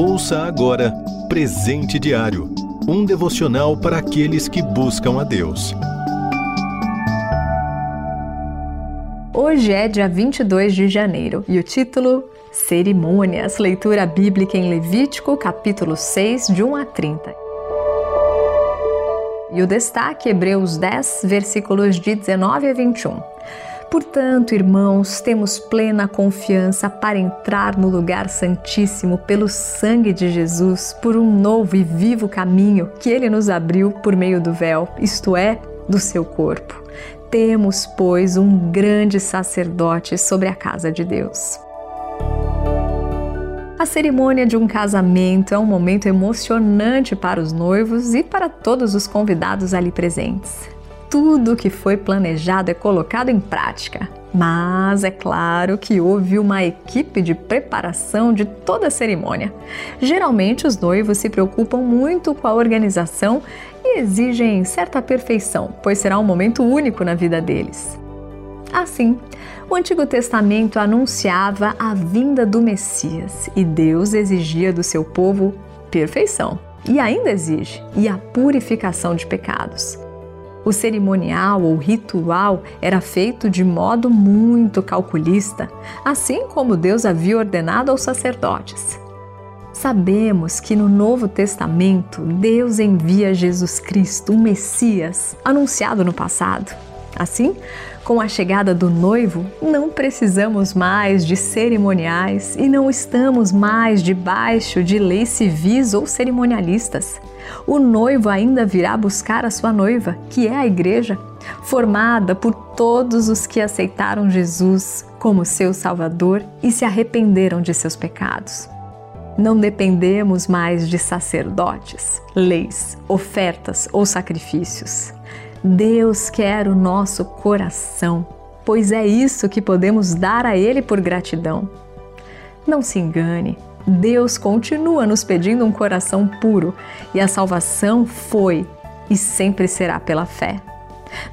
Ouça agora Presente Diário um devocional para aqueles que buscam a Deus. Hoje é dia 22 de janeiro e o título Cerimônias, leitura bíblica em Levítico, capítulo 6, de 1 a 30. E o destaque, Hebreus 10, versículos de 19 a 21. Portanto, irmãos, temos plena confiança para entrar no lugar santíssimo pelo sangue de Jesus, por um novo e vivo caminho que ele nos abriu por meio do véu, isto é, do seu corpo. Temos, pois, um grande sacerdote sobre a casa de Deus. A cerimônia de um casamento é um momento emocionante para os noivos e para todos os convidados ali presentes tudo que foi planejado é colocado em prática. Mas é claro que houve uma equipe de preparação de toda a cerimônia. Geralmente, os noivos se preocupam muito com a organização e exigem certa perfeição, pois será um momento único na vida deles. Assim, o Antigo Testamento anunciava a vinda do Messias e Deus exigia do seu povo perfeição. E ainda exige, e a purificação de pecados. O cerimonial ou ritual era feito de modo muito calculista, assim como Deus havia ordenado aos sacerdotes. Sabemos que no Novo Testamento Deus envia Jesus Cristo, o Messias, anunciado no passado. Assim, com a chegada do noivo, não precisamos mais de cerimoniais e não estamos mais debaixo de leis civis ou cerimonialistas. O noivo ainda virá buscar a sua noiva, que é a igreja, formada por todos os que aceitaram Jesus como seu Salvador e se arrependeram de seus pecados. Não dependemos mais de sacerdotes, leis, ofertas ou sacrifícios. Deus quer o nosso coração, pois é isso que podemos dar a Ele por gratidão. Não se engane, Deus continua nos pedindo um coração puro e a salvação foi e sempre será pela fé.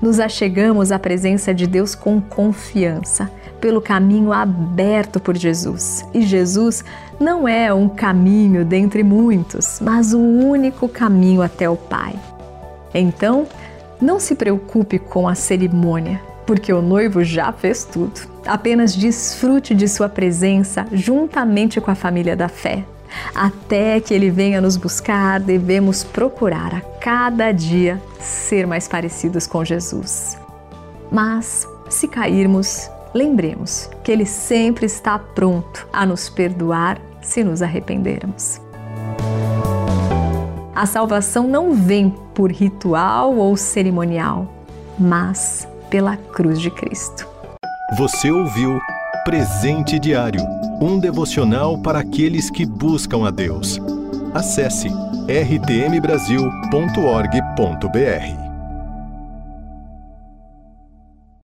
Nos achegamos à presença de Deus com confiança, pelo caminho aberto por Jesus. E Jesus não é um caminho dentre muitos, mas o único caminho até o Pai. Então, não se preocupe com a cerimônia, porque o noivo já fez tudo. Apenas desfrute de sua presença juntamente com a família da fé. Até que ele venha nos buscar, devemos procurar a cada dia ser mais parecidos com Jesus. Mas, se cairmos, lembremos que ele sempre está pronto a nos perdoar se nos arrependermos. A salvação não vem por ritual ou cerimonial, mas pela cruz de Cristo. Você ouviu Presente Diário um devocional para aqueles que buscam a Deus. Acesse rtmbrasil.org.br.